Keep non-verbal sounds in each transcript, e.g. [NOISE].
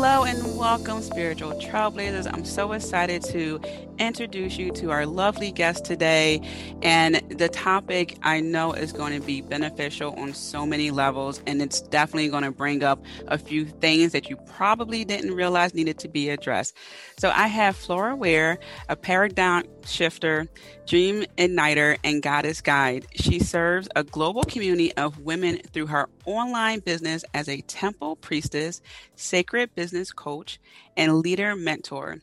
Hello and welcome, spiritual trailblazers. I'm so excited to introduce you to our lovely guest today. And the topic I know is going to be beneficial on so many levels. And it's definitely going to bring up a few things that you probably didn't realize needed to be addressed. So I have Flora Ware, a paradigm shifter, dream igniter, and goddess guide. She serves a global community of women through her online business as a temple priestess, sacred business coach, and leader mentor.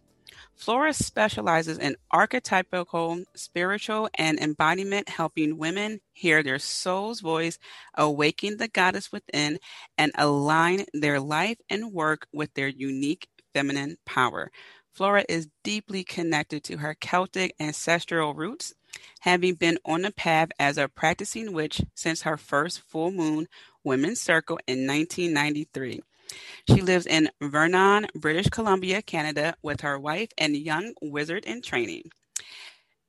Flora specializes in archetypical, spiritual, and embodiment, helping women hear their soul's voice, awaken the goddess within, and align their life and work with their unique feminine power. Flora is deeply connected to her Celtic ancestral roots, having been on the path as a practicing witch since her first full moon women's circle in 1993. She lives in Vernon, British Columbia, Canada, with her wife and young wizard in training.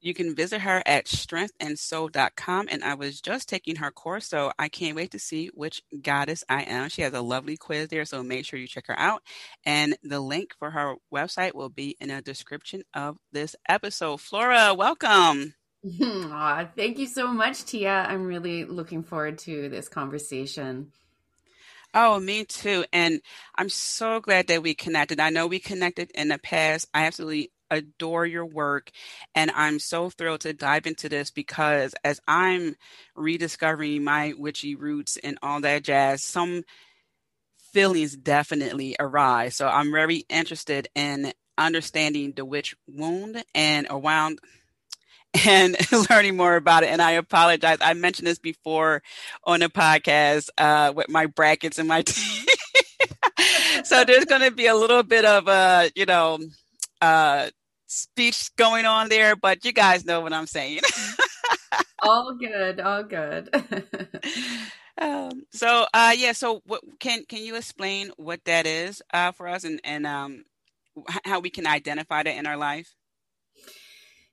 You can visit her at strengthandsoul.com. And I was just taking her course, so I can't wait to see which goddess I am. She has a lovely quiz there, so make sure you check her out. And the link for her website will be in the description of this episode. Flora, welcome. [LAUGHS] Thank you so much, Tia. I'm really looking forward to this conversation. Oh, me too. And I'm so glad that we connected. I know we connected in the past. I absolutely adore your work. And I'm so thrilled to dive into this because as I'm rediscovering my witchy roots and all that jazz, some feelings definitely arise. So I'm very interested in understanding the witch wound and around and [LAUGHS] learning more about it. And I apologize. I mentioned this before on the podcast uh, with my brackets and my [LAUGHS] teeth. so there's going to be a little bit of a, uh, you know, uh, speech going on there, but you guys know what I'm saying. [LAUGHS] all good, all good. um, so uh, yeah, so what can can you explain what that is uh, for us and and um, how we can identify that in our life?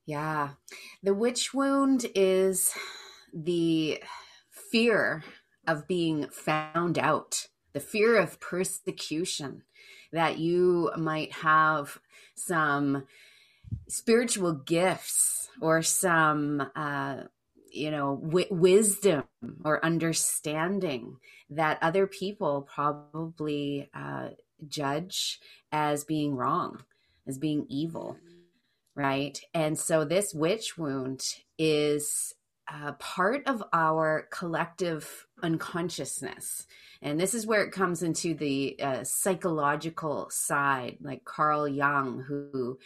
Yeah. The witch wound is the fear of being found out, the fear of persecution, that you might have some spiritual gifts or some, uh, you know, w- wisdom or understanding that other people probably uh, judge as being wrong, as being evil right? And so this witch wound is uh, part of our collective unconsciousness. And this is where it comes into the uh, psychological side, like Carl Jung, who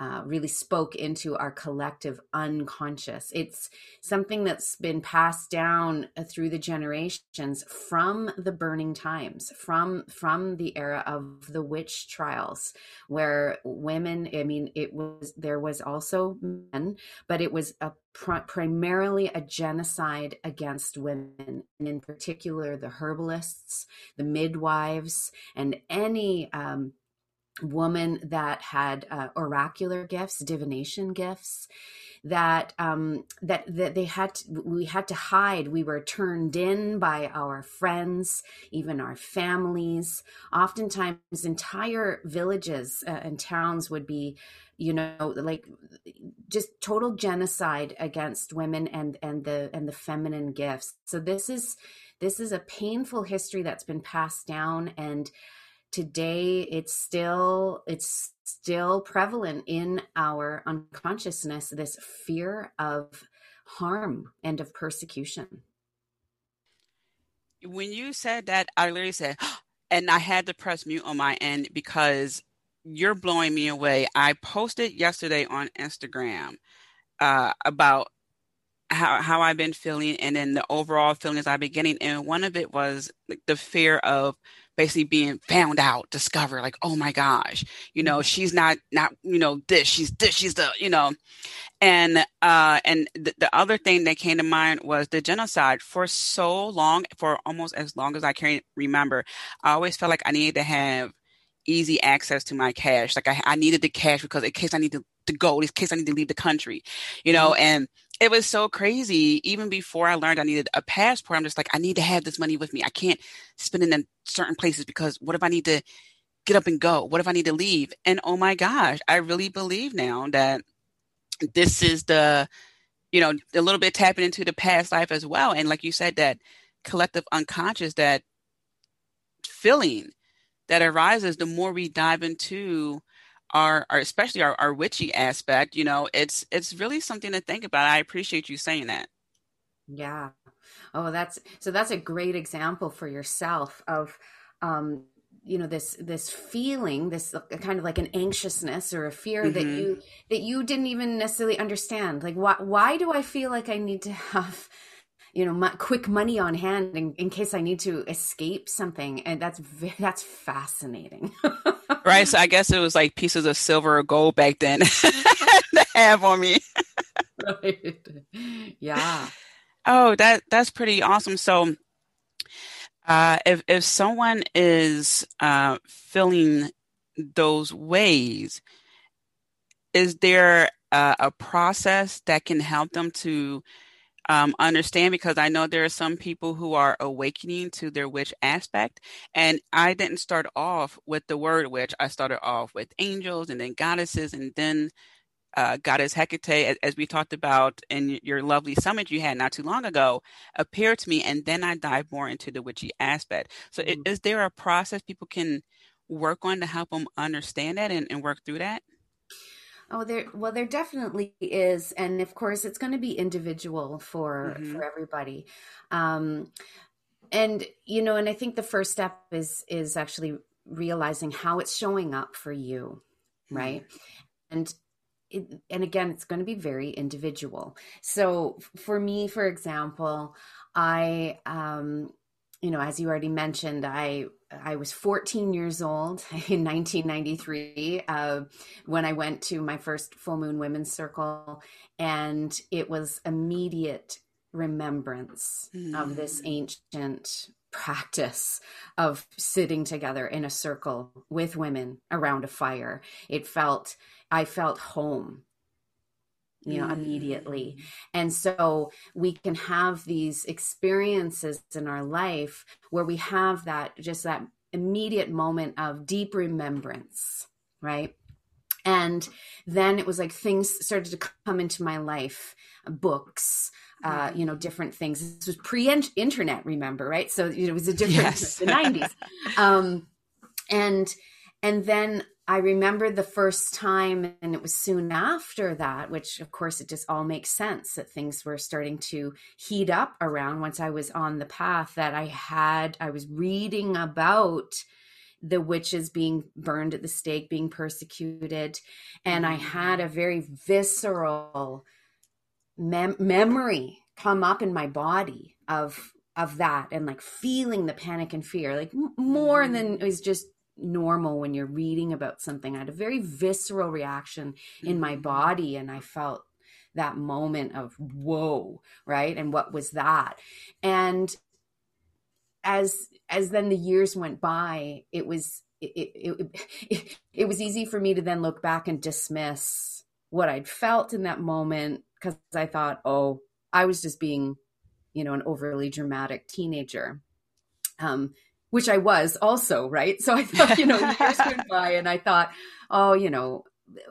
uh, really spoke into our collective unconscious. It's something that's been passed down uh, through the generations from the burning times, from from the era of the witch trials, where women. I mean, it was there was also men, but it was a primarily a genocide against women, and in particular the herbalists, the midwives, and any um, woman that had uh, oracular gifts, divination gifts, that um, that that they had to, we had to hide. We were turned in by our friends, even our families. Oftentimes, entire villages uh, and towns would be you know like just total genocide against women and and the and the feminine gifts so this is this is a painful history that's been passed down and today it's still it's still prevalent in our unconsciousness this fear of harm and of persecution when you said that i literally said [GASPS] and i had to press mute on my end because you're blowing me away i posted yesterday on instagram uh, about how how I've been feeling and then the overall feelings I've been getting. And one of it was the fear of basically being found out, discovered, like, oh my gosh, you know, mm-hmm. she's not not you know this, she's this, she's the you know, and uh, and th- the other thing that came to mind was the genocide. For so long, for almost as long as I can remember, I always felt like I needed to have easy access to my cash. Like I, I needed the cash because in case I need to, to go, in case I need to leave the country, you know, mm-hmm. and it was so crazy. Even before I learned I needed a passport, I'm just like, I need to have this money with me. I can't spend it in certain places because what if I need to get up and go? What if I need to leave? And oh my gosh, I really believe now that this is the, you know, a little bit tapping into the past life as well. And like you said, that collective unconscious, that feeling that arises the more we dive into our, our especially our, our witchy aspect you know it's it's really something to think about. I appreciate you saying that. Yeah. Oh that's so that's a great example for yourself of um you know this this feeling this kind of like an anxiousness or a fear mm-hmm. that you that you didn't even necessarily understand. Like why why do i feel like i need to [LAUGHS] have you know, my, quick money on hand in, in, case I need to escape something, and that's that's fascinating. [LAUGHS] right. So I guess it was like pieces of silver or gold back then [LAUGHS] to have on me. right. Yeah. Oh, that that's pretty awesome. So, uh, if if someone is uh, feeling those ways, is there uh, a process that can help them to um, understand because I know there are some people who are awakening to their witch aspect. And I didn't start off with the word witch. I started off with angels and then goddesses and then uh, goddess Hecate, as we talked about in your lovely summit you had not too long ago, appeared to me. And then I dive more into the witchy aspect. So, mm-hmm. is there a process people can work on to help them understand that and, and work through that? Oh, there. Well, there definitely is, and of course, it's going to be individual for mm-hmm. for everybody. Um, and you know, and I think the first step is is actually realizing how it's showing up for you, right? Mm-hmm. And it, and again, it's going to be very individual. So, for me, for example, I um, you know, as you already mentioned, I I was 14 years old [LAUGHS] in 1993 uh, when I went to my first full moon women's circle, and it was immediate remembrance mm. of this mm. ancient practice of sitting together in a circle with women around a fire. It felt I felt home you know mm. immediately. And so we can have these experiences in our life where we have that just that immediate moment of deep remembrance right? And then it was like things started to come into my life books uh, you know different things. This was pre-internet remember right? So it was a different yes. the 90s [LAUGHS] um, and and then I remember the first time, and it was soon after that, which of course it just all makes sense that things were starting to heat up around once I was on the path that I had, I was reading about the witches being burned at the stake, being persecuted. And I mm. had a very visceral mem- memory come up in my body of of that and like feeling the panic and fear like more mm. than it was just normal when you're reading about something. I had a very visceral reaction in my mm-hmm. body, and I felt that moment of whoa, right? And what was that? And as as then the years went by, it was it, it, it, it was easy for me to then look back and dismiss what I'd felt in that moment because I thought, oh, I was just being, you know, an overly dramatic teenager. Um, which I was also, right? So I thought, you know, years [LAUGHS] went by and I thought, oh, you know,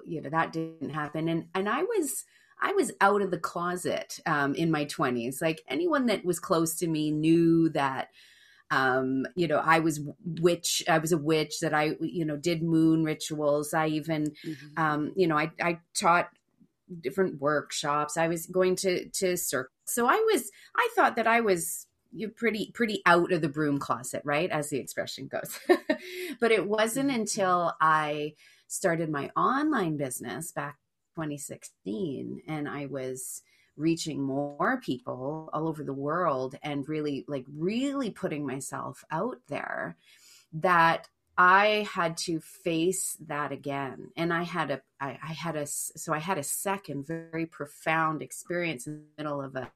you know, that didn't happen. And and I was I was out of the closet um, in my 20s. Like anyone that was close to me knew that um, you know, I was witch, I was a witch that I, you know, did moon rituals. I even, mm-hmm. um, you know, I, I taught different workshops. I was going to, to circle. So I was, I thought that I was you're pretty pretty out of the broom closet, right? As the expression goes. [LAUGHS] but it wasn't mm-hmm. until I started my online business back 2016 and I was reaching more people all over the world and really like really putting myself out there that I had to face that again. And I had a, I, I had a, so I had a second very profound experience in the middle of a,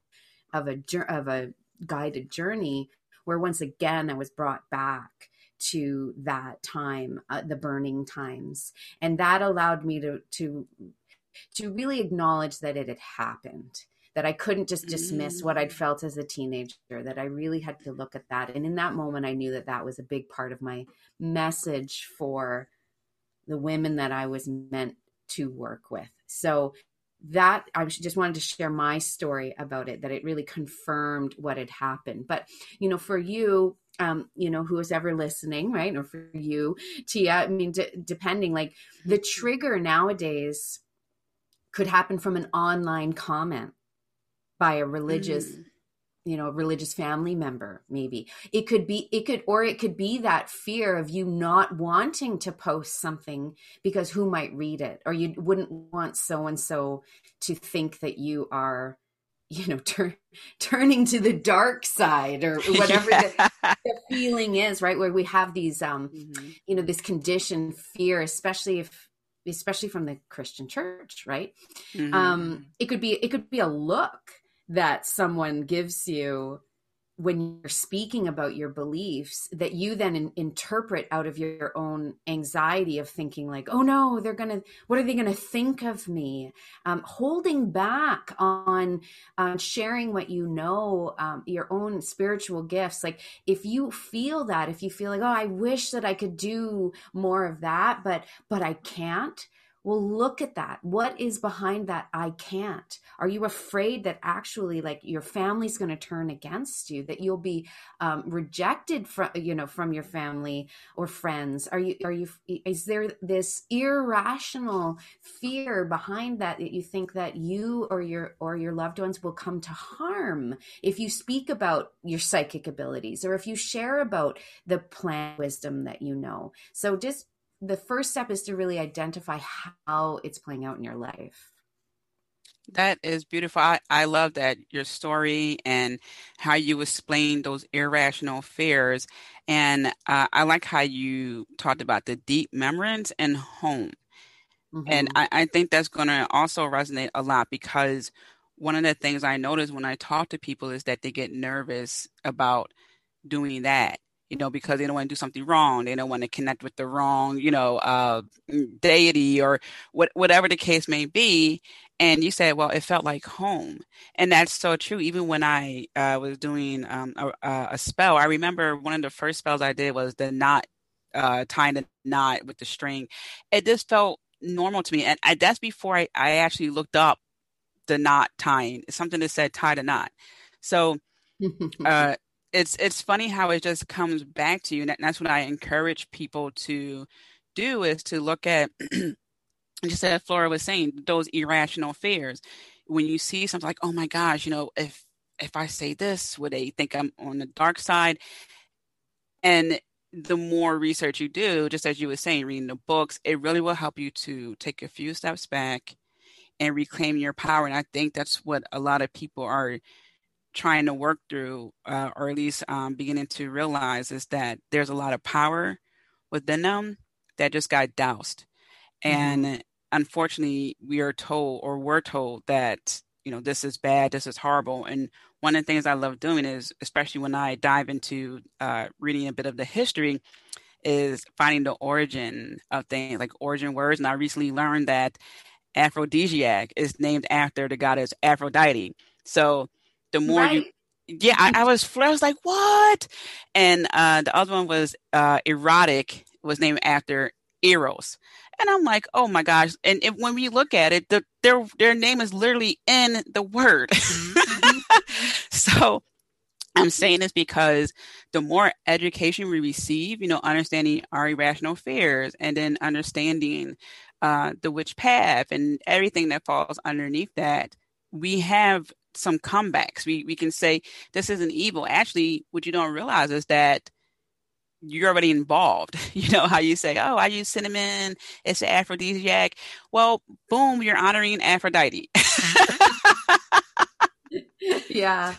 of a, of a guided journey where once again I was brought back to that time, uh, the burning times. And that allowed me to, to, to really acknowledge that it had happened that I couldn't just dismiss what I'd felt as a teenager, that I really had to look at that. And in that moment, I knew that that was a big part of my message for the women that I was meant to work with. So that I just wanted to share my story about it, that it really confirmed what had happened. But, you know, for you, um, you know, who is ever listening, right? Or for you, Tia, I mean, d- depending, like the trigger nowadays could happen from an online comment by a religious mm. You know a religious family member maybe it could be it could or it could be that fear of you not wanting to post something because who might read it or you wouldn't want so and so to think that you are you know [LAUGHS] tur- turning to the dark side or [LAUGHS] whatever yeah. the, the, feeling is right where we have these um mm-hmm. you know this conditioned fear especially if especially from the christian church right mm-hmm. um it could be it could be a look that someone gives you when you're speaking about your beliefs that you then in, interpret out of your own anxiety of thinking like oh no they're gonna what are they gonna think of me? Um, holding back on uh, sharing what you know um, your own spiritual gifts. Like if you feel that if you feel like oh i wish that i could do more of that but but i can't well look at that. What is behind that i can't are you afraid that actually like your family's going to turn against you that you'll be um, rejected from you know from your family or friends? Are you are you is there this irrational fear behind that that you think that you or your or your loved ones will come to harm if you speak about your psychic abilities or if you share about the plant wisdom that you know? So just the first step is to really identify how it's playing out in your life. That is beautiful. I, I love that your story and how you explain those irrational fears. And uh, I like how you talked about the deep memories and home. Mm-hmm. And I, I think that's going to also resonate a lot because one of the things I notice when I talk to people is that they get nervous about doing that you know, because they don't want to do something wrong. They don't want to connect with the wrong, you know, uh, deity or what, whatever the case may be. And you said, well, it felt like home. And that's so true. Even when I uh, was doing um, a, a, spell, I remember one of the first spells I did was the knot, uh, tying the knot with the string. It just felt normal to me. And I, that's before I, I actually looked up the knot tying. It's something that said tie the knot. So [LAUGHS] uh, it's it's funny how it just comes back to you and that's what i encourage people to do is to look at [CLEARS THROAT] just as flora was saying those irrational fears. When you see something like oh my gosh you know if if i say this would they think i'm on the dark side? And the more research you do just as you were saying reading the books it really will help you to take a few steps back and reclaim your power and i think that's what a lot of people are trying to work through, uh, or at least um, beginning to realize, is that there's a lot of power within them that just got doused. Mm-hmm. And unfortunately, we are told, or we're told, that you know this is bad, this is horrible. And one of the things I love doing is, especially when I dive into uh, reading a bit of the history, is finding the origin of things, like origin words. And I recently learned that aphrodisiac is named after the goddess Aphrodite. So the more right. you yeah I, I, was I was like what and uh the other one was uh erotic was named after eros and i'm like oh my gosh and if, when we look at it the, their their name is literally in the word mm-hmm. [LAUGHS] so i'm saying this because the more education we receive you know understanding our irrational fears and then understanding uh the witch path and everything that falls underneath that we have some comebacks. We we can say this isn't evil. Actually, what you don't realize is that you're already involved. [LAUGHS] You know how you say, "Oh, I use cinnamon. It's an aphrodisiac." Well, boom, you're honoring Aphrodite. [LAUGHS] yeah.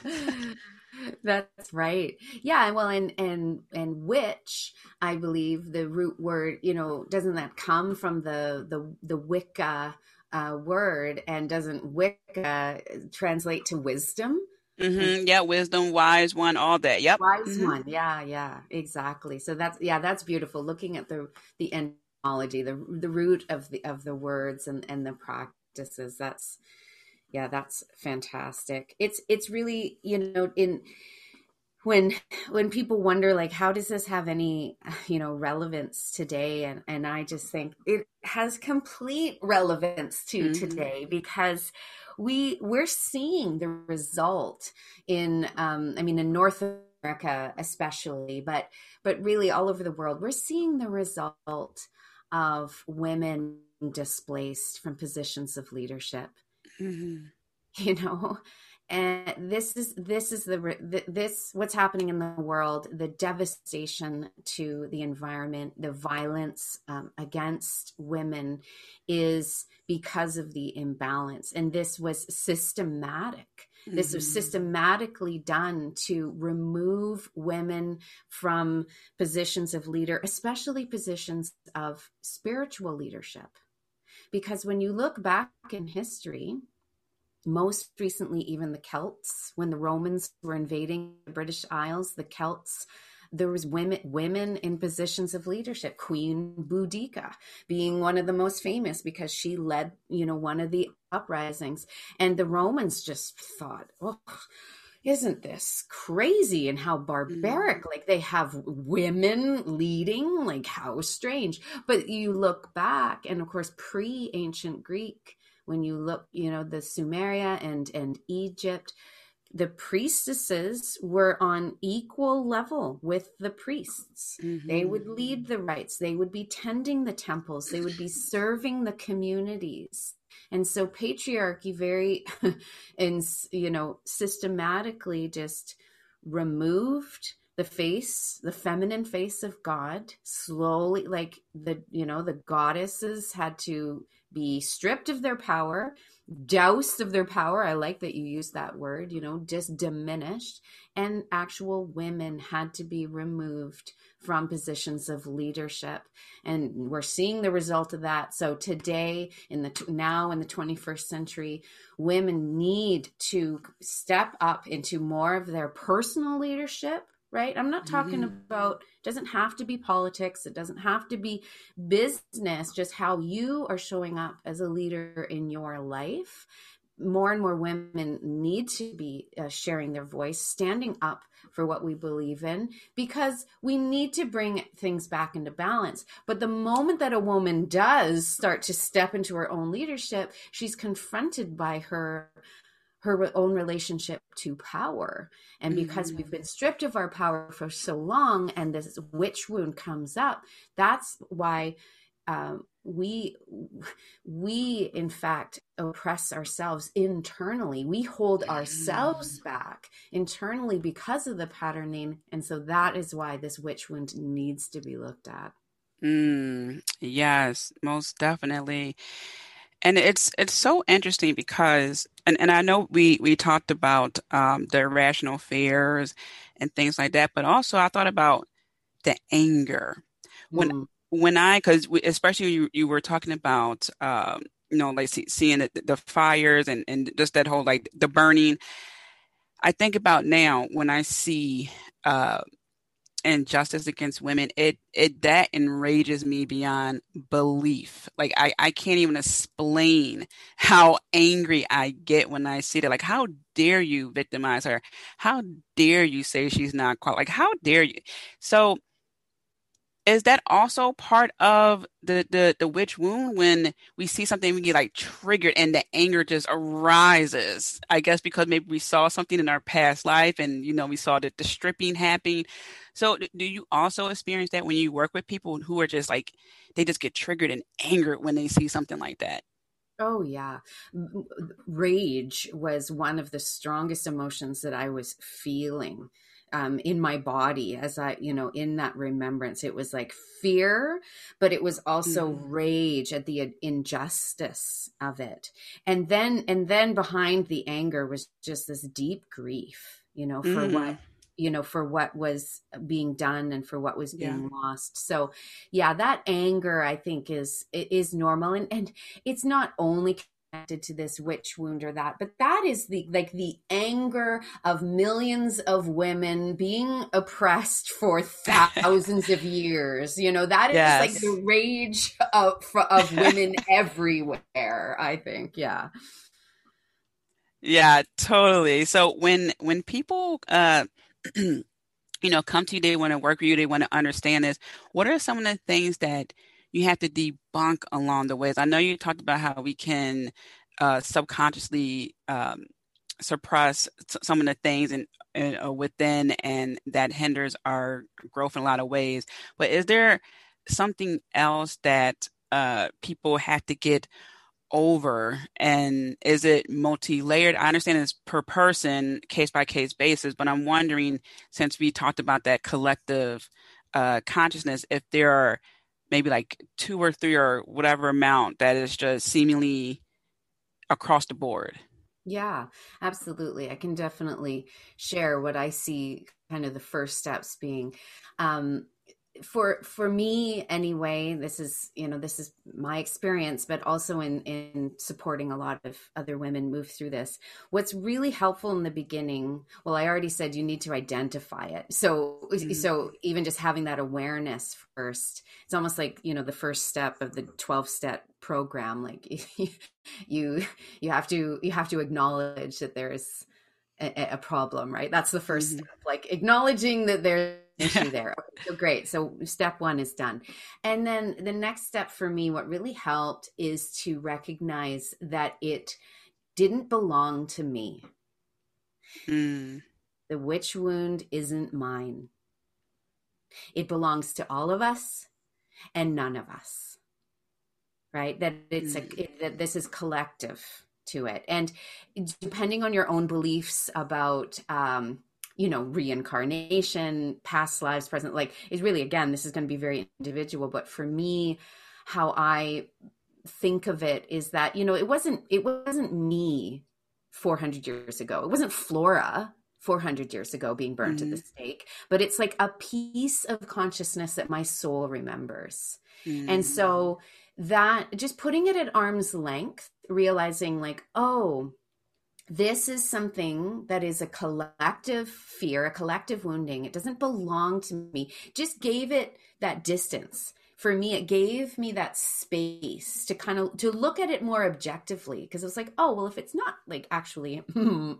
That's right. Yeah, well and and and witch, I believe the root word, you know, doesn't that come from the the the Wicca uh, word and doesn't Wicca translate to wisdom? Mm-hmm. Yeah, wisdom, wise one, all that. Yep. Wise mm-hmm. one. Yeah, yeah, exactly. So that's yeah, that's beautiful. Looking at the the etymology, the the root of the of the words and and the practices. That's yeah, that's fantastic. It's it's really you know in when when people wonder like how does this have any you know relevance today and and I just think it has complete relevance to mm-hmm. today because we we're seeing the result in um, I mean in North America especially, but but really all over the world, we're seeing the result of women displaced from positions of leadership. Mm-hmm. [LAUGHS] You know, and this is this is the this what's happening in the world the devastation to the environment the violence um, against women is because of the imbalance and this was systematic mm-hmm. this was mm-hmm. systematically done to remove women from positions of leader especially positions of spiritual leadership because when you look back in history most recently even the celts when the romans were invading the british isles the celts there was women women in positions of leadership. Queen boudica being one of the most famous because she led you know one of the uprisings. And the romans just thought oh isn't this crazy and how barbaric? Mm. like they have women leading? Like how strange. But you look back and of course pre ancient greek when you look, you know, the Sumeria and and Egypt, the priestesses were on equal level with the priests. Mm-hmm. They would lead the rites, they would be tending the temples, they would be serving the communities. And so patriarchy very [LAUGHS] and you know systematically just removed the face the feminine face of god slowly like the you know the goddesses had to be stripped of their power, doused of their power. I like that you use that word, you know, just diminished. And actual women had to be removed from positions of leadership. And we're seeing the result of that. So today, in the now in the 21st century, women need to step up into more of their personal leadership right? I'm not talking mm-hmm. about doesn't have to be politics, it doesn't have to be business, just how you are showing up as a leader in your life. More and more women need to be uh, sharing their voice, standing up for what we believe in, because we need to bring things back into balance. But the moment that a woman does start to step into her own leadership, she's confronted by her her own relationship to power. And because mm-hmm. we've been stripped of our power for so long and this witch wound comes up, that's why um, we we in fact oppress ourselves internally. We hold ourselves back internally because of the patterning and so that is why this witch wound needs to be looked at. Mm, yes most definitely and it's it's so interesting because and, and I know we we talked about um, the irrational fears and things like that, but also I thought about the anger when mm. when I because especially you you were talking about um, you know like see, seeing the, the fires and and just that whole like the burning. I think about now when I see uh, injustice against women, it it that enrages me beyond belief. Like I I can't even explain how angry I get when I see that. Like how dare you victimize her? How dare you say she's not qualified? Like how dare you? So is that also part of the, the the witch wound when we see something we get like triggered and the anger just arises? I guess because maybe we saw something in our past life and you know we saw that the stripping happening. So do you also experience that when you work with people who are just like they just get triggered and angered when they see something like that? Oh, yeah. Rage was one of the strongest emotions that I was feeling um, in my body as I, you know, in that remembrance. It was like fear, but it was also mm. rage at the injustice of it. And then, and then behind the anger was just this deep grief, you know, for mm. what you know for what was being done and for what was being yeah. lost so yeah that anger i think is is normal and and it's not only connected to this witch wound or that but that is the like the anger of millions of women being oppressed for thousands of [LAUGHS] years you know that is yes. like the rage of of women [LAUGHS] everywhere i think yeah yeah totally so when when people uh [CLEARS THROAT] you know, come to you, they want to work with you, they want to understand this. What are some of the things that you have to debunk along the ways? I know you talked about how we can uh, subconsciously um, suppress some of the things and uh, within and that hinders our growth in a lot of ways. But is there something else that uh, people have to get over and is it multi-layered i understand it's per person case by case basis but i'm wondering since we talked about that collective uh, consciousness if there are maybe like two or three or whatever amount that is just seemingly across the board. Yeah absolutely. I can definitely share what i see kind of the first steps being. Um, for for me anyway this is you know this is my experience but also in in supporting a lot of other women move through this what's really helpful in the beginning well i already said you need to identify it so mm-hmm. so even just having that awareness first it's almost like you know the first step of the 12 step program like [LAUGHS] you you have to you have to acknowledge that there's a, a problem right that's the 1st mm-hmm. step like acknowledging that there's issue there. Okay, so great. So step one is done. And then the next step for me, what really helped is to recognize that it didn't belong to me. Mm. The witch wound isn't mine. It belongs to all of us and none of us. Right? That it's mm. a it, that this is collective to it. And depending on your own beliefs about um you know reincarnation past lives present like is really again this is going to be very individual but for me how i think of it is that you know it wasn't it wasn't me 400 years ago it wasn't flora 400 years ago being burned mm-hmm. at the mm-hmm. stake but it's like a piece of consciousness that my soul remembers mm-hmm. and so that just putting it at arm's length realizing like oh this is something that is a collective fear, a collective wounding. It doesn't belong to me. Just gave it that distance. For me, it gave me that space to kind of to look at it more objectively because it was like, oh, well, if it's not like actually [LAUGHS]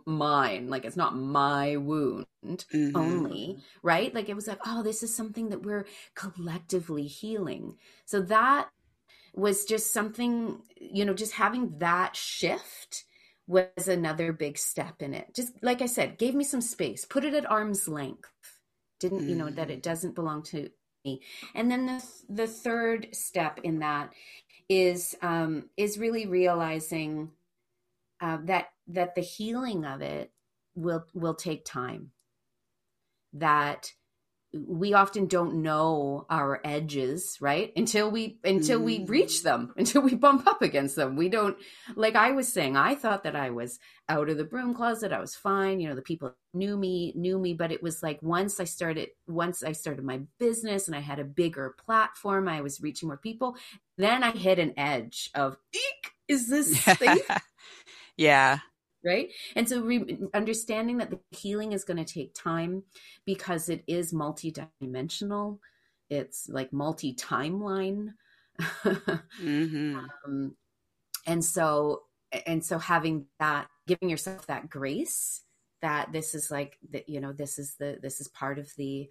mine, like it's not my wound mm-hmm. only, right? Like it was like, oh, this is something that we're collectively healing. So that was just something, you know, just having that shift was another big step in it. Just like I said, gave me some space, put it at arm's length. Didn't, mm. you know, that it mm. doesn't belong to me. And then the the third step in that is um is really realizing uh, that that the healing of it will will take time. That we often don't know our edges right? Until we until we reach mm. them [LAUGHS] until we bump up against them. We don't like i was saying i thought that i was out of the broom closet. I was fine. You know the people knew me knew me but it was like once i started once i started my business and i had a bigger platform i was reaching more people then i hit an edge of Eek, is this [LAUGHS] safe? Yeah right? And so re- understanding that the healing is going to take time because it is multi-dimensional it's like multi-timeline. Mm-hmm. [LAUGHS] um, and so and so having that giving yourself that grace that this is like that you know this is the this is part of the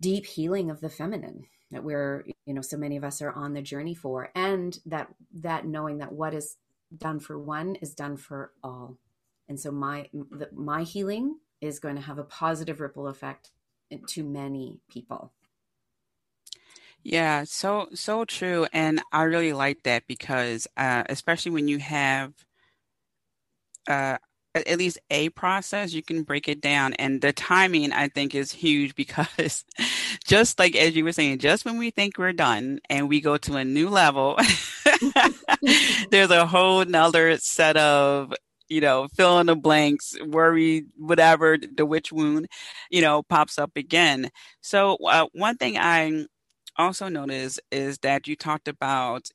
deep healing of the feminine that we're you know so many of us are on the journey for. And that that knowing that what is done for one is done for all. And so my the, my healing is going to have a positive ripple effect to many people. Yeah, so so true, and I really like that because, uh, especially when you have uh, at least a process, you can break it down, and the timing I think is huge [LAUGHS] because, just like as you were saying, just when we think we're done and we go to a new level, [LAUGHS] [LAUGHS] there's a whole nother set of you know, fill in the blanks, worry, whatever, the witch wound, you know, pops up again. So, uh, one thing I also noticed is that you talked about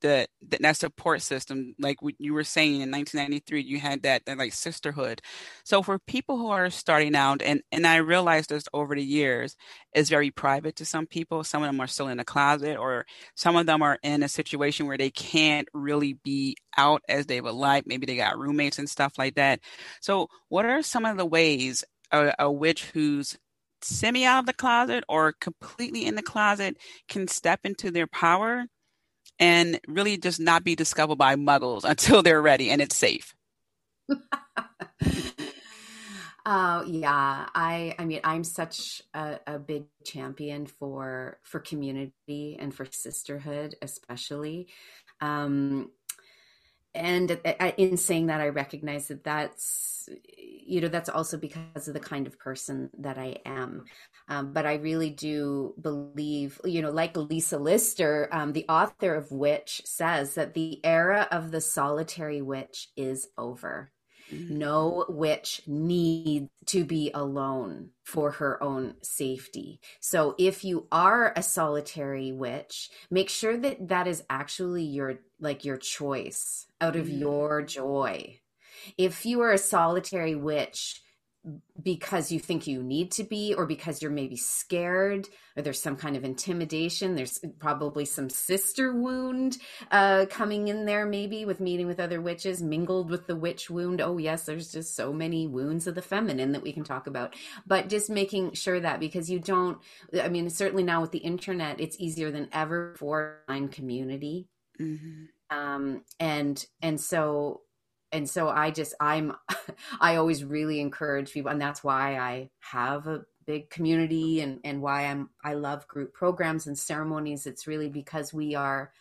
the, that support system like what you were saying in 1993 you had that, that like sisterhood. So for people who are starting out and and i realized this over the years is very private to some people. Some of them are still in a closet or some of them are in a situation where they can't really be out as they would like. Maybe they got roommates and stuff like that. So what are some of the ways uh, a, a witch who's semi out of the closet or completely in the closet can step into their power and really just not be discovered by muggles [LAUGHS] until they're ready and it's safe. [LAUGHS] Oh yeah, I I mean I'm such a, a, big champion for for community and for sisterhood, especially. Um, and in saying that i recognize that that's you know that's also because of the kind of person that i am. Um, but i really do believe you know like lisa lister um, the author of witch says that the era of the solitary witch is over. No witch needs to be alone for her own safety. So if you are a solitary witch, make sure that that is actually your like your choice out of mm. your joy. If you are a solitary witch because you think you need to be or because you're maybe scared or there's some kind of intimidation there's probably some sister wound uh, coming in there maybe with meeting with other witches mingled with the witch wound oh yes there's just so many wounds of the feminine that we can talk about but just making sure that because you don't i mean certainly now with the internet it's easier than ever for find community mm-hmm. Um, and and so and so i just i'm [LAUGHS] i always really encourage people and that's why i have a big community and and why i'm i love group programs and ceremonies. It's really because we are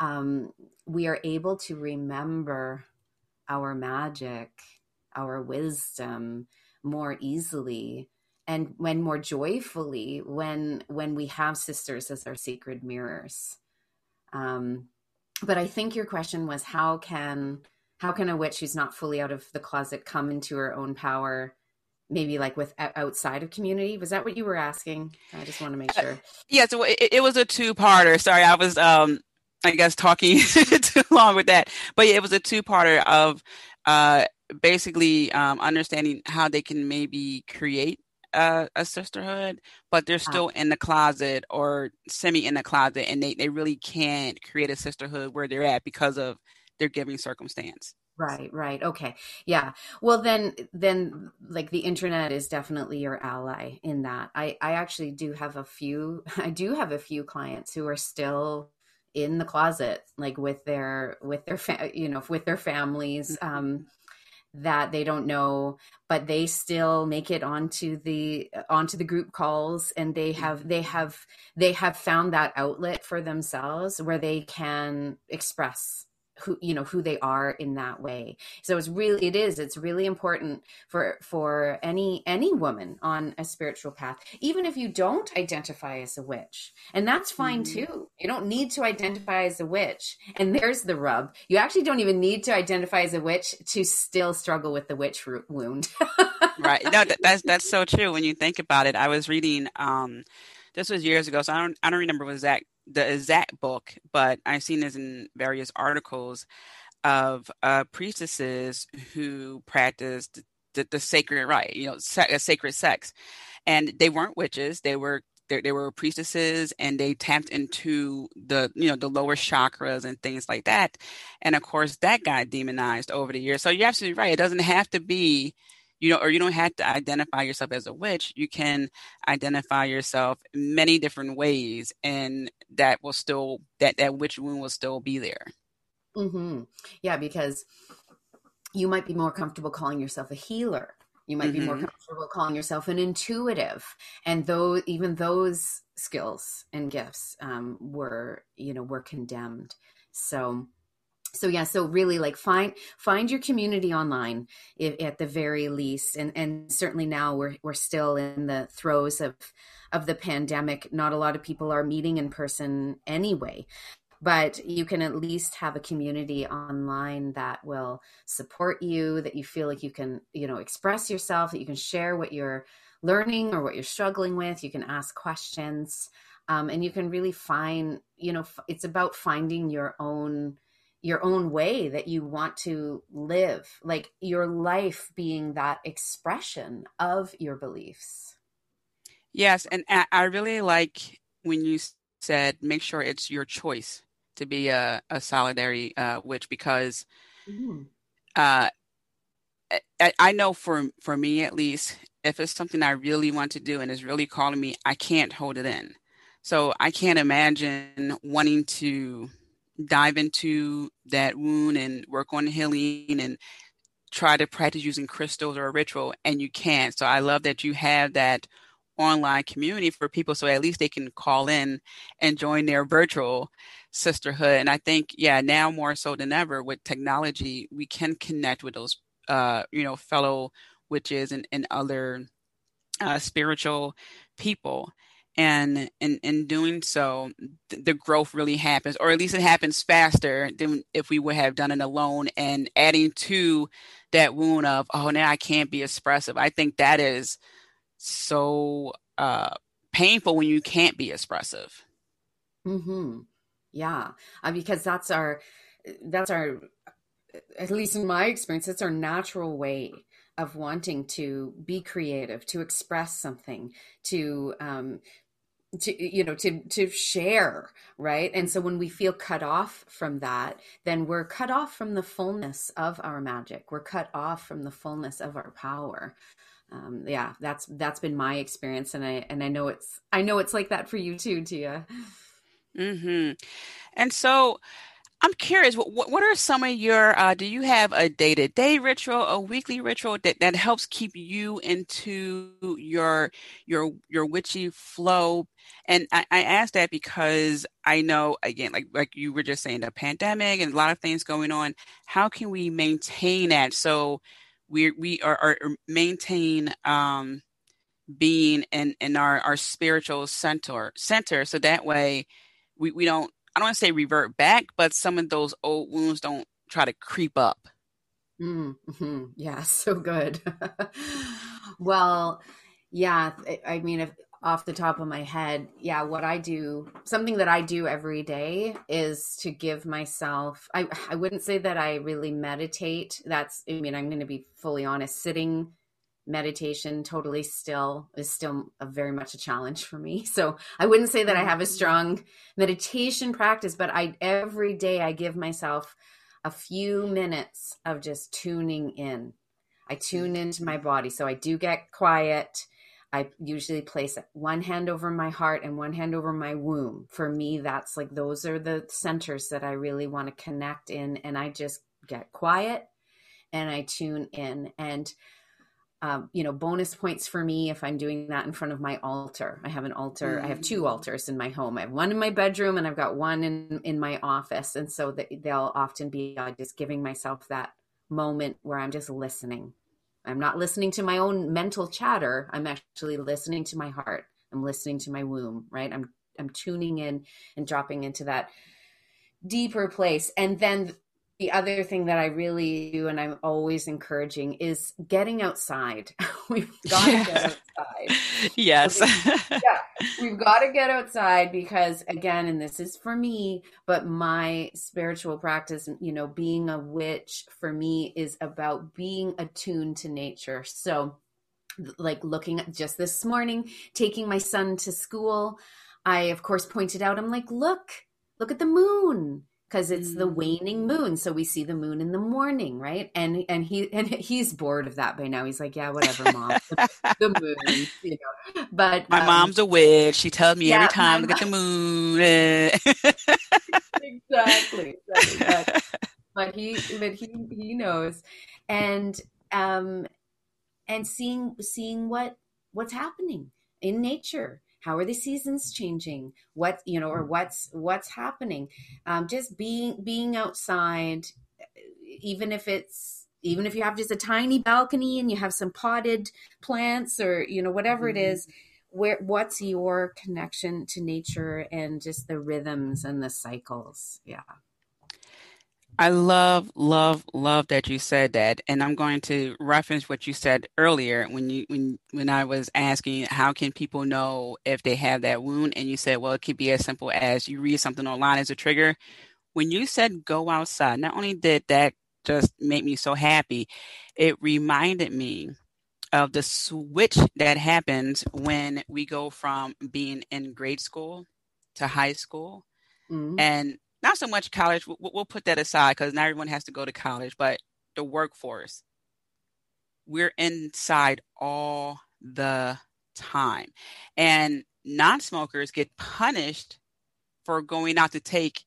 um we are able to remember our magic our wisdom more easily and when more joyfully when when we have sisters as our sacred mirrors. Um but i think your question was how can how can a witch who's not fully out of the closet come into her own power maybe like with outside of community? Was that what you were asking? I just want to make uh, sure. uh, yeah so it, it was a two-parter. Sorry i was um i guess talking [LAUGHS] too long with that. But yeah, it was a two-parter of uh basically um understanding how they can maybe create a, a sisterhood but they're still in the closet or semi in the closet and they, they really can't create a sisterhood where they're at because of their giving circumstance. Right right okay yeah well then then like the internet is definitely your ally in that. I i actually do have a few [LAUGHS] i do have a few clients who are still in the closet like with their with their fa- you know with their families mm-hmm. um that they don't know but they still make it onto the onto the group calls and they mm-hmm. have they have they have found that outlet for themselves where they can express who you know who they are in that way. So it's really it is it's really important for for any any woman on a spiritual path even if you don't identify as a witch. And that's fine mm-hmm. too. You don't need to identify as a witch. And there's the rub. You actually don't even need to identify as a witch to still struggle with the witch wound. Right. No that's that's so true. When you think about it i was reading um this was years ago so i don't i don't remember what that the exact book, but I've seen this in various articles of uh, priestesses who practiced the, the sacred rite, you know, sa- sacred sex, and they weren't witches; they were they, they were priestesses, and they tapped into the you know the lower chakras and things like that. And of course, that got demonized over the years. So you're absolutely right; it doesn't have to be you know, or you don't have to identify yourself as a witch. You can identify yourself many different ways, and that will still that that witch wound will still be there. Mm-hmm. Yeah, because you might be more comfortable calling yourself a healer. You might mm-hmm. be more mm-hmm. comfortable calling yourself an intuitive, and though even those skills and gifts um, were, you know, were condemned. So so yeah so really like find find your community online if, at the very least and and certainly now we're we're still in the throes of of the pandemic. Not a lot of people are meeting in person anyway but you can at least have a community online that will support you that you feel like you can you know express yourself that you can share what you're learning or what you're struggling with. You can ask questions um, and you can really find you know it's about finding your own your own way that you want to live like your life being that expression of your beliefs yes and i really like when you said make sure it's your choice to be a, a solitary uh, witch because mm-hmm. uh, I, I, know for for me at least, if it's something I really want to do and is really calling me, I can't hold it in. So I can't imagine wanting to dive into that wound and work on healing and try to practice using crystals or a ritual, and you can't. So I love that you have that online community for people so at least they can call in and join their virtual sisterhood and i think yeah now more so than ever with technology we can connect with those uh you know fellow witches and, and other uh, spiritual people and in in doing so th- the growth really happens or at least it happens faster than if we would have done it alone and adding to that wound of oh now i can't be expressive i think that is so uh, painful when you can't be expressive. Hmm. Yeah, uh, because that's our that's our at least in my experience, it's our natural way of wanting to be creative, to express something, to um, to you know to to share right and so when we feel cut off from that then we're cut off from the fullness of our magic we're cut off from the fullness of our power um, yeah, that's that's been my experience, and I and I know it's I know it's like that for you too, Tia. Hmm. And so, I'm curious. What what are some of your? Uh, do you have a day to day ritual, a weekly ritual that that helps keep you into your your your witchy flow? And I, I ask that because I know again, like like you were just saying, the pandemic and a lot of things going on. How can we maintain that so? we we are, are maintain um, being in in our our spiritual center center so that way we we don't I don't want to say revert back, but some of those old wounds don't try to creep up. Mm-hmm. Yeah, [LAUGHS] so good. [LAUGHS] well, yeah, I mean, if off the top of my head, yeah, what I do, something that I do every day is to give myself I I wouldn't say that I really meditate. That's I mean, I'm going to be fully honest, sitting meditation totally still is still a very much a challenge for me. [LAUGHS] So, I wouldn't say that I have a mm-hmm. strong meditation practice, but I every day I give myself a few minutes of just tuning in. I tune mm. into my body. So I do get quiet I usually place one hand over my heart and one hand over my womb. For me, that's like those are the centers that I really want to connect in. And I just get quiet and I tune in. And, um, you know, bonus points for me if I'm doing that in front of my altar. I have an altar, mm-hmm. I have two mm. altars in my home. I have one in my bedroom and I've got one in, in my office. And so they'll often be uh, just giving myself that moment where I'm just listening I'm not listening to my own mental chatter. I'm actually listening to my heart. I'm listening to my womb, right? I'm I'm tuning in and dropping into that deeper place. And then the other thing that I really do and I'm always encouraging is getting outside. [LAUGHS] we've [LAUGHS] got to get outside. [LAUGHS] Yes. yeah, we've got to get outside because again, and this is for me, but my spiritual practice, you know, being a witch for me is about being attuned to nature. So like looking at just this morning, taking my son to school, I of course pointed out, I'm like, look, look at the moon because it's the mm. waning moon so we see the moon in the morning right? And and he [LAUGHS] and he's bored of that by now. He's like yeah whatever mom. The [LAUGHS] moon you know? But my um, mom's a witch. She tells me yeah, every time look at the moon. [LAUGHS] exactly, exactly. But, but he but he he knows. And um and seeing seeing what what's happening in nature how are the seasons changing? What you know or what's what's happening? Um, just being being outside even if it's even if you have just a tiny balcony and you have some potted plants or you know whatever mm-hmm. it is where what's your connection to nature and just the rhythms and the cycles? Yeah I love, love, love that you said that, and I'm going to reference what you said earlier when you when when I was asking how can people know if they have that wound, and you said, well, it could be as simple as you read something online as a trigger. When you said go outside, not only did that just make me so happy, it reminded me of the switch that happens when we go from being in grade school to high school. Mm-hmm. And not so much college. We'll, we'll put that aside because not everyone has to go to college, but the workforce. We're inside all the time. And non smokers get punished for going out to take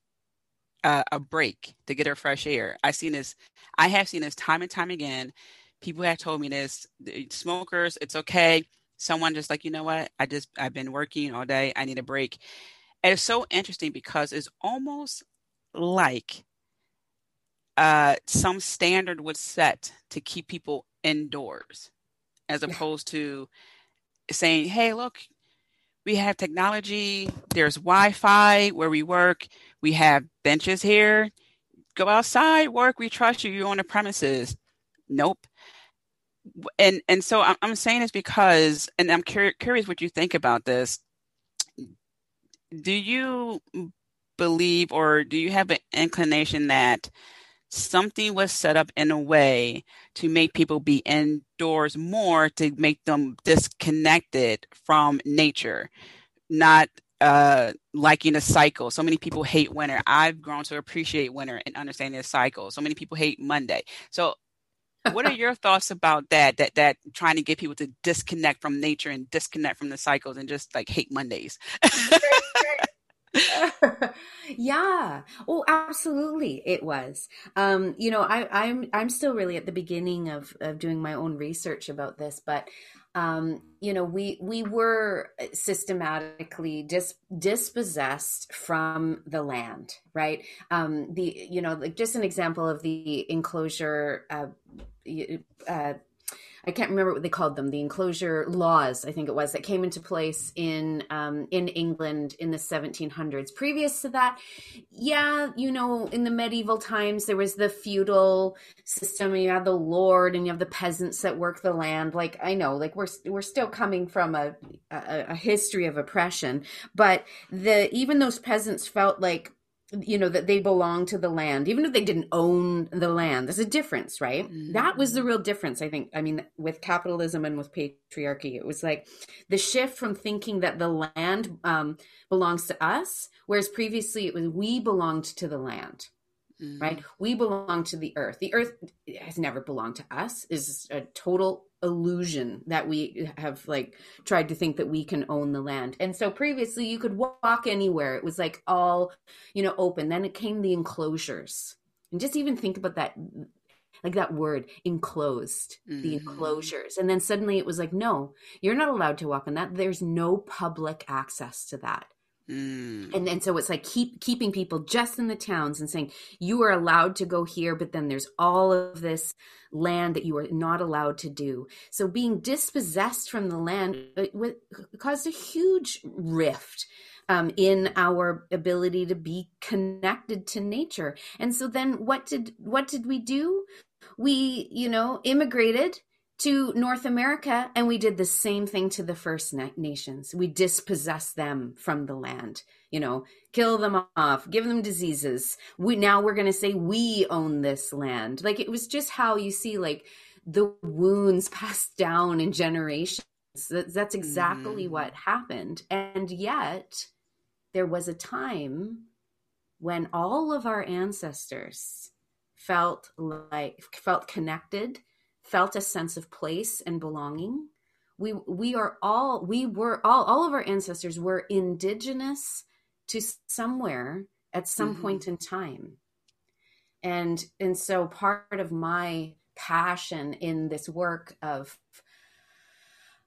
a, a, break to get their fresh air. I've seen this, I have seen this time and time again. People have told me this smokers, it's okay. Someone just like, you know what? I just, I've been working all day. I need a break. And it's so interesting because it's almost like uh, some standard was set to keep people indoors, as opposed to saying, "Hey, look, we have technology. There's Wi-Fi where we work. We have benches here. Go outside, work. We trust you. You're on the premises." Nope. And and so I'm, I'm saying this because, and I'm cur- curious what you think about this. Do you believe or do you have an inclination that something was set up in a way to make people be indoors more to make them disconnected from nature not uh liking a cycle? So many people hate winter. I've grown to appreciate winter and understanding the cycle. So many people hate monday. So what are [LAUGHS] your thoughts about that that that trying to get people to disconnect from nature and disconnect from the cycles and just like hate mondays [LAUGHS] yeah. Oh, absolutely. It was. Um, you know, I, I'm I'm still really at the beginning of of doing my own research about this, but um, you know, we we were systematically dis, dispossessed from the land, right? Um, the you know, like just an example of the enclosure. Uh, uh, I can't remember what they called them, the enclosure laws, I think it was, that came into place in um, in England in the 1700s. Previous to that, yeah, you know, in the medieval times, there was the feudal system. and You had the lord, and you have the peasants that work the land. Like I know, like we're we're still coming from a, a, a history of oppression, but the even those peasants felt like you know that they belong to the land even if they didn't own the land. There's a difference right? Mm-hmm. that was the real difference i think. I mean with capitalism and with patriarchy it was like the shift from thinking that the land um, belongs to us whereas previously it was we belonged to the land mm-hmm. right we belong to the earth the earth has never belonged to us is a total illusion that we have like tried to think that we can own the land. And so previously you could walk anywhere. It was like all, you know, open. Then it came the enclosures. And just even think about that like that word enclosed mm-hmm. the enclosures and then suddenly it was like no you're not allowed to walk on that there's no public access to that Mm. And and so it's like keep keeping people just in the towns and saying you are allowed to go here, but then there's all of this land that you are not allowed to do. So being dispossessed from the land uh, caused a huge rift. Um, in our ability to be connected to nature and so then what did what did we do we you know immigrated to North America, and we did the same thing to the First Nations. We dispossessed them from the land, you know, kill them off, give them diseases. We now we're going to say we own this land. Like it was just how you see like the wounds [LAUGHS] passed down in generations. That's exactly mm. what happened. And yet, there was a time when all of our ancestors felt like felt connected felt a sense of place and belonging. We we are all we were all all of our ancestors were indigenous to somewhere at some mm-hmm. point in time. And and so part of my passion in this work of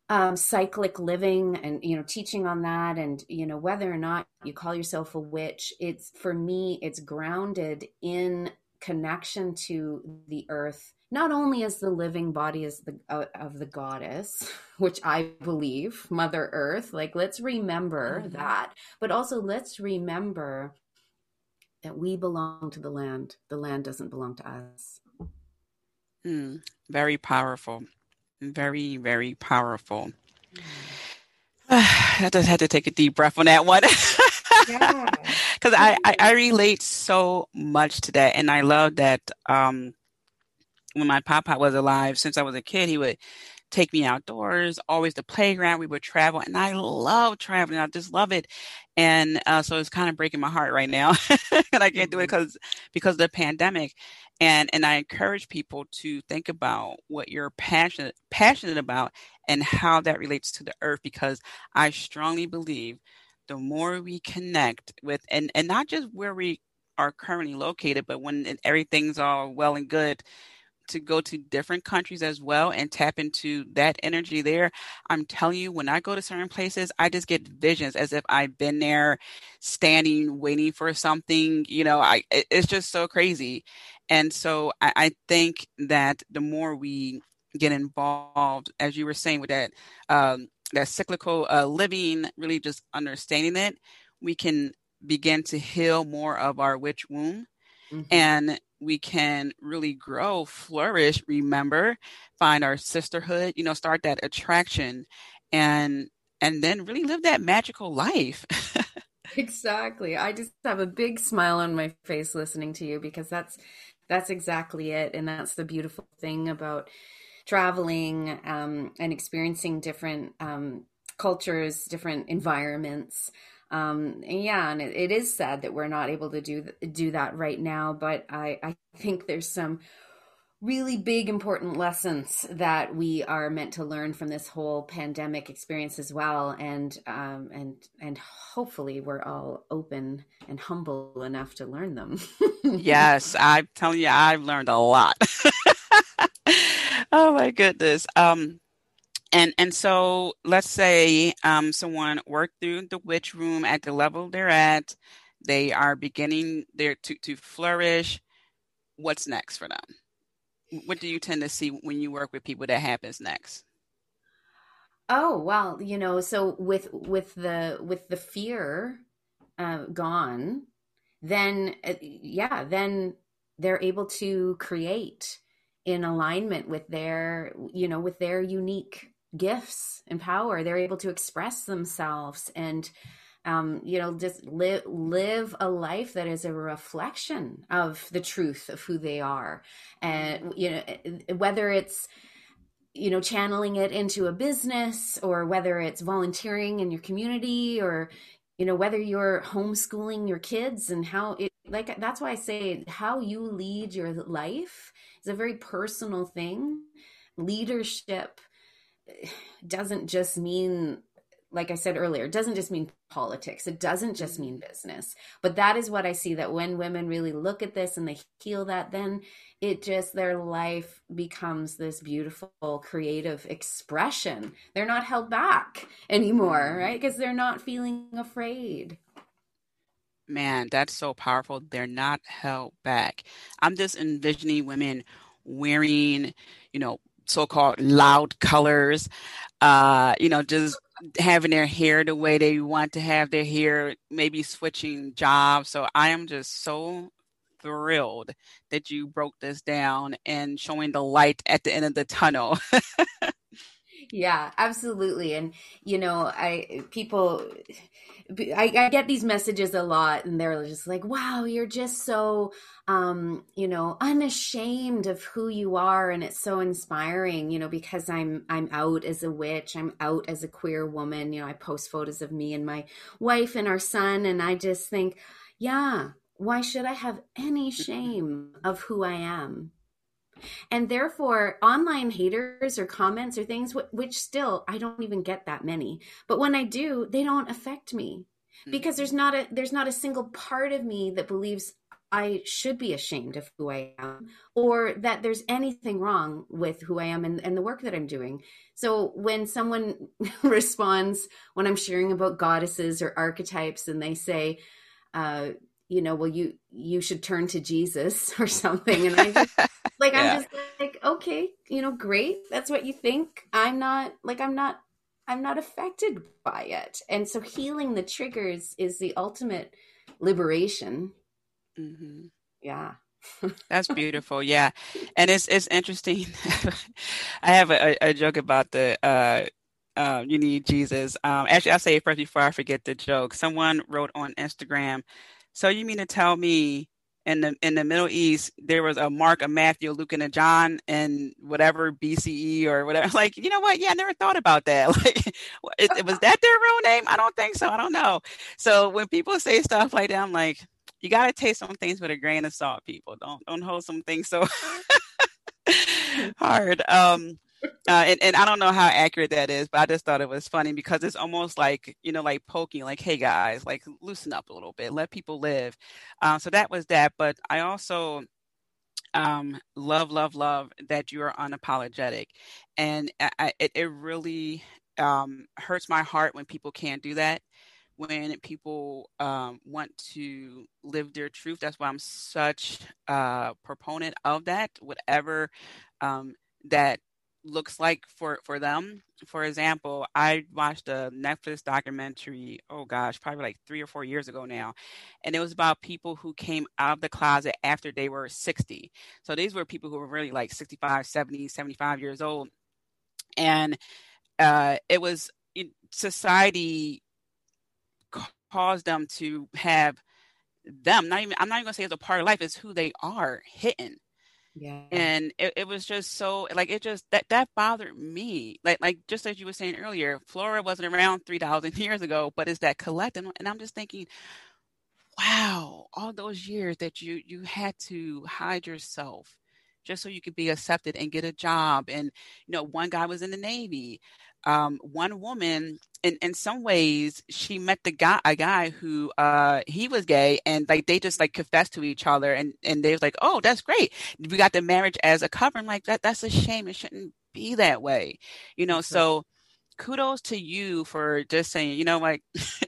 um, cyclic living and you know teaching on that and you know whether or not you call yourself a witch it's for me it's grounded in connection to the earth not only as the living body as the uh, of the goddess [LAUGHS] which i believe mother earth like let's remember mm-hmm. that but also let's remember that we belong to the land the land doesn't belong to us mm, very powerful very very powerful. [SIGHS] I just had to take a deep breath on that one. [LAUGHS] yeah [LAUGHS] because I, I, I relate so much to that, and I love that. Um, when my papa was alive, since I was a kid, he would take me outdoors, always the playground. We would travel, and I love traveling. I just love it, and uh, so it's kind of breaking my heart right now, [LAUGHS] and I can't do it because mm-hmm. because of the pandemic. And and I encourage people to think about what you're passionate passionate about and how that relates to the earth, because I strongly believe the more we connect with and and not just where we are currently located but when everything's all well and good to go to different countries as well and tap into that energy there. I'm telling you, when I go to certain places, I just get visions as if I've been there standing, waiting for something. You know, I it's just so crazy. And so I, I think that the more we get involved, as you were saying with that um, that cyclical uh, living, really just understanding it, we can begin to heal more of our witch wound. Mm-hmm. And we can really grow, flourish, remember, find our sisterhood, you know, start that attraction and and then really live that magical life. [LAUGHS] exactly. I just have a big smile on my face listening to you because that's that's exactly it and that's the beautiful thing about traveling um, and experiencing different um, cultures, different environments. Um, and yeah, and it, it is sad that we're not able to do do that right now. But I, I think there's some really big important lessons that we are meant to learn from this whole pandemic experience as well and um, and and hopefully we're all open and humble enough to learn them [LAUGHS] yes i'm telling you i've learned a lot [LAUGHS] oh my goodness. Um, and and so let's say um, someone worked through the witch wound at the level they're at. They are beginning there to to flourish. What's next for them? What do you tend to see when you work with people that happens next? Oh well, you know, so with with the with the fear uh, gone, then uh, yeah, then they're able to create in alignment with their you know with their unique gifts and power. They're able to express themselves and um, you know just live live a life that is a reflection of the truth of who they are. And mm-hmm. you know eh, eh, whether it's you know channeling it into a business or whether it's volunteering in your community or you know whether you're homeschooling your kids and how it like that's why i say how you lead your life is a very personal thing. Leadership doesn't just mean like I said earlier, it doesn't just mean politics. It doesn't just mean business. But that is what I see that when women really look at this and they heal that, then it just, their life becomes this beautiful creative expression. They're not held back anymore, mm-hmm. right? Because they're not feeling afraid. Man, that's so powerful. They're not held back. I'm just envisioning women wearing, you know, so-called loud colors, uh, you know, just having their hair the way they want to have their hair, maybe switching jobs. So I am just so thrilled that you broke this down and showing the light at the end of the tunnel. [LAUGHS] yeah, absolutely. And you know, I people I, I, get these messages a lot and they're just like wow you're just so um you know unashamed of who you are and it's so inspiring you know because i'm i'm out as a witch i'm out as a queer woman you know i post photos of me and my wife and our son and i just think yeah why should i have any shame of who i am and therefore online haters or comments or things which still i don't even get that many but when i do they don't affect me because there's not a there's not a single part of me that believes I should be ashamed of who I am or that there's anything wrong with who I am and, and the work that I'm doing. So when someone [LAUGHS] responds when I'm sharing about goddesses or archetypes and they say, uh, you know, well, you you should turn to Jesus [LAUGHS] or something. And I just [LAUGHS] like yeah. I'm just like, okay, you know, great. That's what you think. I'm not like I'm not I'm not affected by it. And so healing the triggers is the ultimate liberation. Mm-hmm. Yeah. That's [LAUGHS] beautiful. Yeah. And it's it's interesting. [LAUGHS] I have a, a, joke about the uh uh, you need Jesus. Um, actually, I'll say it first before I forget the joke. Someone wrote on Instagram, so you mean to tell me in the in the Middle East there was a Mark, a Matthew, Luke, and a John, and whatever BCE or whatever? [LAUGHS] Like, you know what? Yeah, I never thought about that. [LAUGHS] Like, it, it, was that their real name? I don't think so. I don't know. So when people say stuff like that, I'm like, you got to taste some things with a grain of salt. People don't don't hold some things so [LAUGHS] hard. Um, uh, and, and I don't know how accurate that is, but I just thought it was funny because it's almost like, you know, like poking, like, hey guys, like loosen up a little bit, let people live. Uh, so that was that. But I also um, love, love, love that you are unapologetic. And I, it, it really um, hurts my heart when people can't do that. When people um, want to live their truth, that's why I'm such a proponent of that. Whatever um, that looks like for for them. For example, I watched a Netflix documentary, oh gosh, probably like 3 or 4 years ago now, and it was about people who came out of the closet after they were 60. So these were people who were really like 65, 70, 75 years old. And uh it was society caused them to have them not even i'm not even gonna say it's a part of life it's who they are hidden yeah. And it, it was just so like it just that that bothered me. Like like just as you were saying earlier flora wasn't around 3000 [LAUGHS] years ago but it's that collective and i'm just thinking wow all those years that you you had to hide yourself just so you could be accepted and get a job and you know one guy was in the navy um, one woman in, in some ways she met the guy a guy who uh he was gay and like they just like confessed to each other and and they was like oh that's great. We got the marriage as a cover. I'm like that that's a shame. It shouldn't be that way. You know so kudos to you for just saying you know like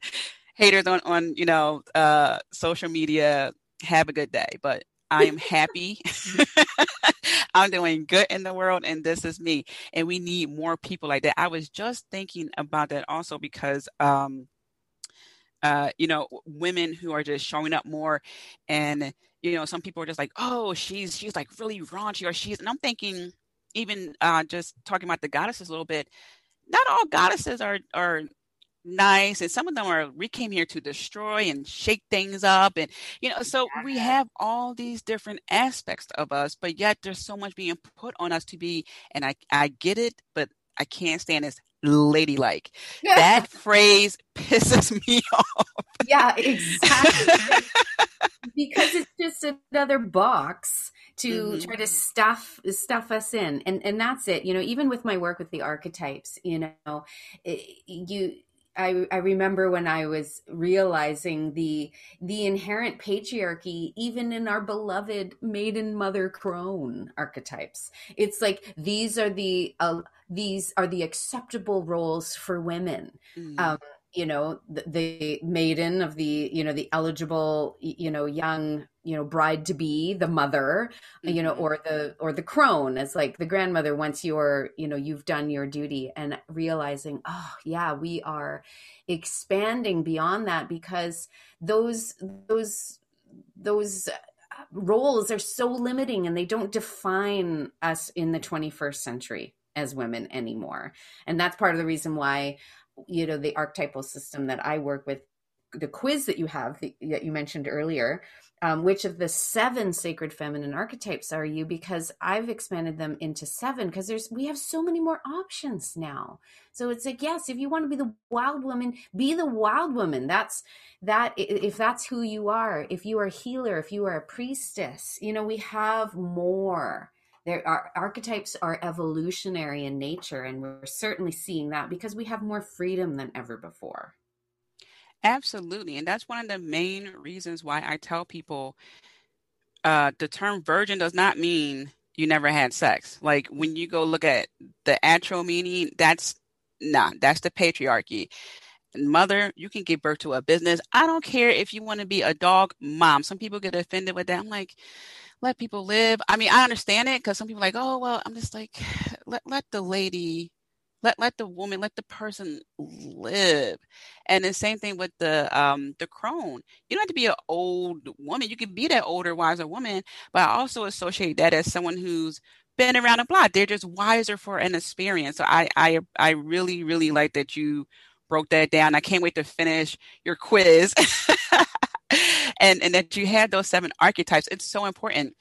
[LAUGHS] haters on on you know uh social media have a good day but I am happy. [LAUGHS] [LAUGHS] I'm doing good in the world, and this is me. And we need more people like that. I was just thinking about that also because, um, uh, you know, women who are just showing up more, and you know, some people are just like, "Oh, she's she's like really raunchy," or she's, and I'm thinking, even uh, just talking about the goddesses a little bit. Not all goddesses are are nice and some of them are we came here to destroy and shake things up and you know so we have all these different aspects of us but yet there's so much being put on us to be and i i get it but i can't stand this ladylike. That [LAUGHS] phrase pisses [LAUGHS] me off. Yeah exactly because it's just another box to mm-hmm. try to stuff stuff us in and and that's it you know even with my work with the archetypes you know you I, I remember when I was realizing the the inherent patriarchy even in our beloved maiden mother crone archetypes. It's like these are the uh, these are the acceptable roles for women. Mm. Um, you know the, the, maiden of the you know the eligible you know young you know bride to be the mother mm-hmm. you know mm-hmm. or the or the crone as like the grandmother once you're you know you've done your duty and realizing oh yeah we are expanding beyond that because those those those roles are so limiting and they don't define us in the 21st century as women anymore and that's part of the reason why you know the archetypal system that i work with the quiz that you have that you mentioned earlier um, which of the seven sacred feminine archetypes are you? Because i've expanded them into seven because there's we have so many more options now. So it's like yes if you want to be the wild woman be the wild woman. That's that if that's who you are if you are a healer if you are a priestess you know we have more. There are archetypes are evolutionary in nature and we're certainly seeing that because we have more freedom than ever before absolutely and that's one of the main reasons why i tell people uh, the term virgin does not mean you never had sex like when you go look at the actual meaning that's nah that's the patriarchy mother, you can give birth to a business. I don't care if you want to be a dog mom. Some people get offended with that. I'm like, let people live. I mean, I understand it because some people like, oh well, I'm just like, [SIGHS] let let the lady, let let the woman, let the person live. And the same thing with the um the crone. You don't have to be an old woman. You can be that older, wiser woman, but I also associate that as someone who's been around the block. They're just wiser for an experience. So I I I really really like that you broke that down. I can't wait to finish your quiz. [LAUGHS] and and that you had those seven archetypes. It's so important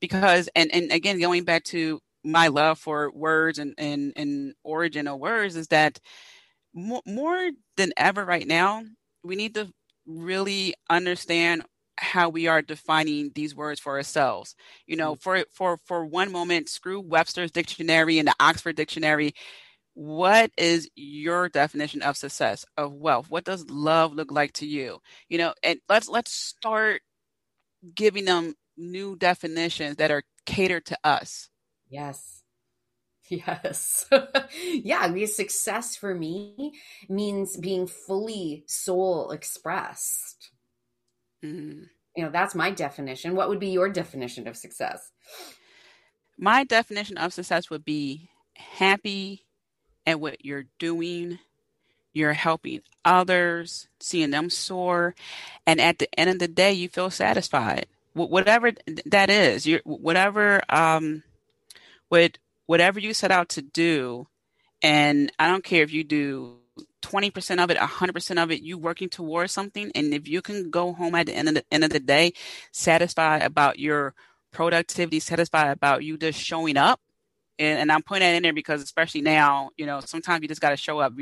because and and again going back to my love for words and and, and origin of words is that more, more than ever right now we need to really understand how we are defining these words for ourselves. You know, mm. for for for one moment, screw Webster's dictionary and the Oxford dictionary. What is your definition of success, of wealth? What does love look like to you? You know, and let's let's start giving them new definitions that are catered to us. Yes. [LAUGHS] Yes. [LAUGHS] yeah, I mean, success for me means being fully soul expressed. Mm-hmm. You know, that's my definition. What would be your definition of success? My definition of success would be happy at what you're doing. You're helping others, seeing them soar, and at the end of the day, you feel satisfied. Whatever that is, you whatever um, what whatever you set out to do, and I don't care if you do 20% of it, 100% of it, you working towards something. And if you can go home at the end of the, end of the day, satisfied about your productivity, satisfied about you just showing up. And, and I'm putting that in there because especially now, you know, sometimes you just got to show up.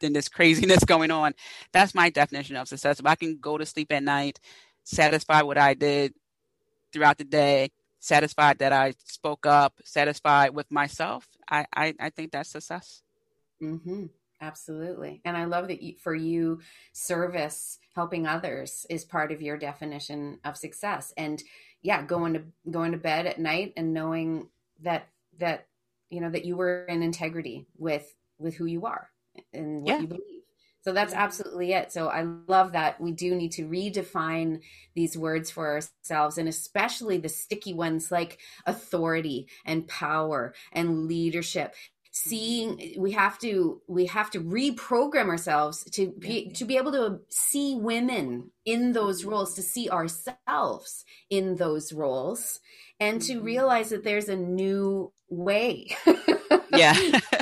then this craziness [LAUGHS] going on. That's my definition of success. If I can go to sleep at night, satisfied what I did throughout the day, satisfied that I spoke up, satisfied with myself, I, I, I think that's success. Mm-hmm. Absolutely. And I love that you, for you, service, helping others is part of your definition of success. And yeah, going to going to bed at night and knowing that that you know that you were in integrity with with who you are and what yeah. you believe. So that's absolutely it. So I love that we do need to redefine these words for ourselves and especially the sticky ones like authority and power and leadership. Seeing we have to we have to reprogram ourselves to be to be able to see women in those roles to see ourselves in those roles and to mm-hmm. realize that there's a new way. Yeah [LAUGHS]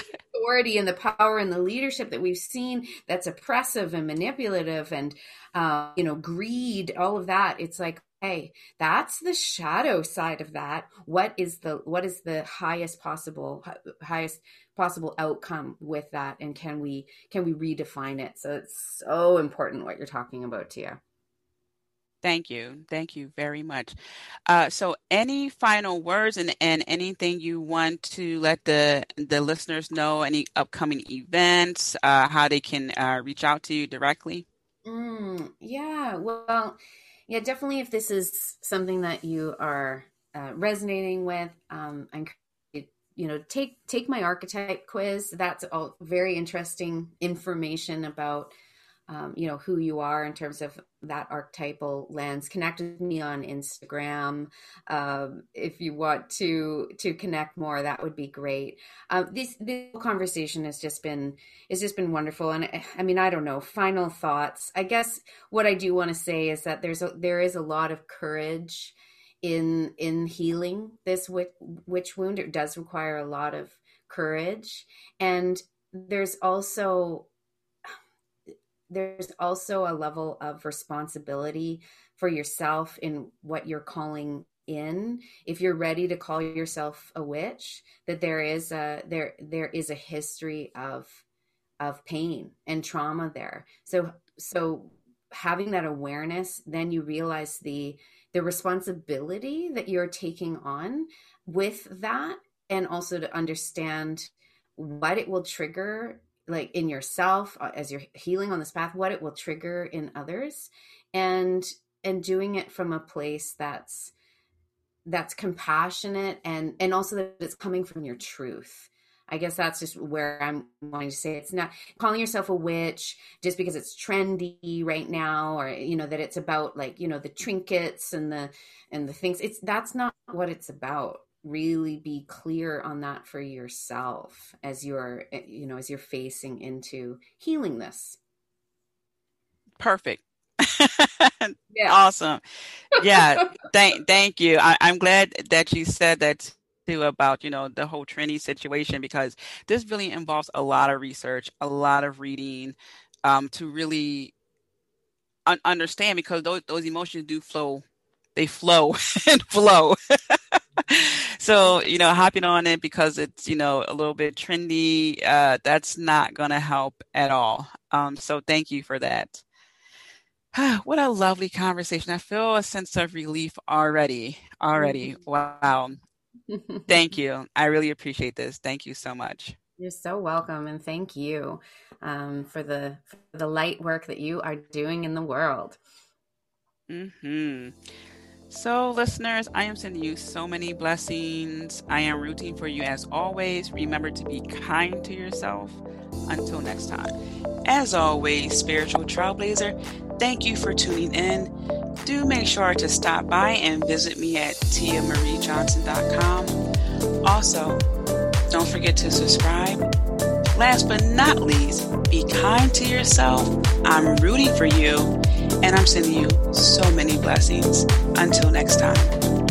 authority and the power and the leadership that we've seen that's oppressive and manipulative and uh, you know greed all of that it's like hey that's the shadow side of that. What is the what is the highest possible highest possible outcome with that? And can we can we redefine it? So it's so important what you're talking about tia Thank you. Thank you very much. Uh, so, any final words and, and anything you want to let the the listeners know? Any upcoming events? Uh, how they can uh, reach out to you directly? Mm, yeah. Well, yeah, definitely. If this is something that you are uh, resonating with, um, I encourage you know take take my archetype quiz. That's all very interesting information about um, you know who you are in terms of that archetypal lens. Connect with me on instagram. Um, if you want to to connect more that would be great. Uh, this this conversation has just been has just been wonderful. And i mean i don't know final thoughts. I guess what i do want to say is that there's a there is a lot of courage in in healing this witch, witch wound. It does require a lot of courage. And there's also there's also a level of responsibility for yourself in what you're calling in. If you're ready to call yourself a witch that there is a there there is a history of of pain and trauma there. So so having that awareness then you realize the the responsibility that you're taking on with that and also to understand what it will trigger like in yourself uh, as you're healing on this path what it will trigger in others and and doing it from a place that's that's compassionate and and also that it's coming from your truth I guess that's just where I'm wanting to say it's not calling yourself a witch just because it's trendy right now or you know that it's about like, you know, the trinkets and the and the things. It's that's not what it's about. Really be clear on that for yourself as you're eh, you know, as you're facing into healing this. Perfect. [LAUGHS] yeah. Awesome. Yeah. [LAUGHS] thank thank you. I, I'm glad that you said that too about you know the whole Trinity situation because this really involves a lot of research, a lot of reading um, to really un- understand because those those emotions do flow, they flow [LAUGHS] and flow. [LAUGHS] so you know hopping on it because it's you know a little bit trendy uh, that's not gonna help at all um, so thank you for that [SIGHS] what a lovely conversation i feel a sense of relief already already mm-hmm. wow thank [LAUGHS] you. I really appreciate this. Thank you so much. You're so welcome, and thank you um, for the for the light work that you are doing in the world. Hmm. So, listeners, I am sending you so many blessings. I am rooting for you as always. Remember to be kind to yourself. Until next time. As always, spiritual trailblazer, thank you for tuning in. Do make sure to stop by and visit me at tiamariejohnson.com. Also, don't forget to subscribe. Last but not least, be kind to yourself. I'm rooting for you, and I'm sending you so many blessings. Until next time.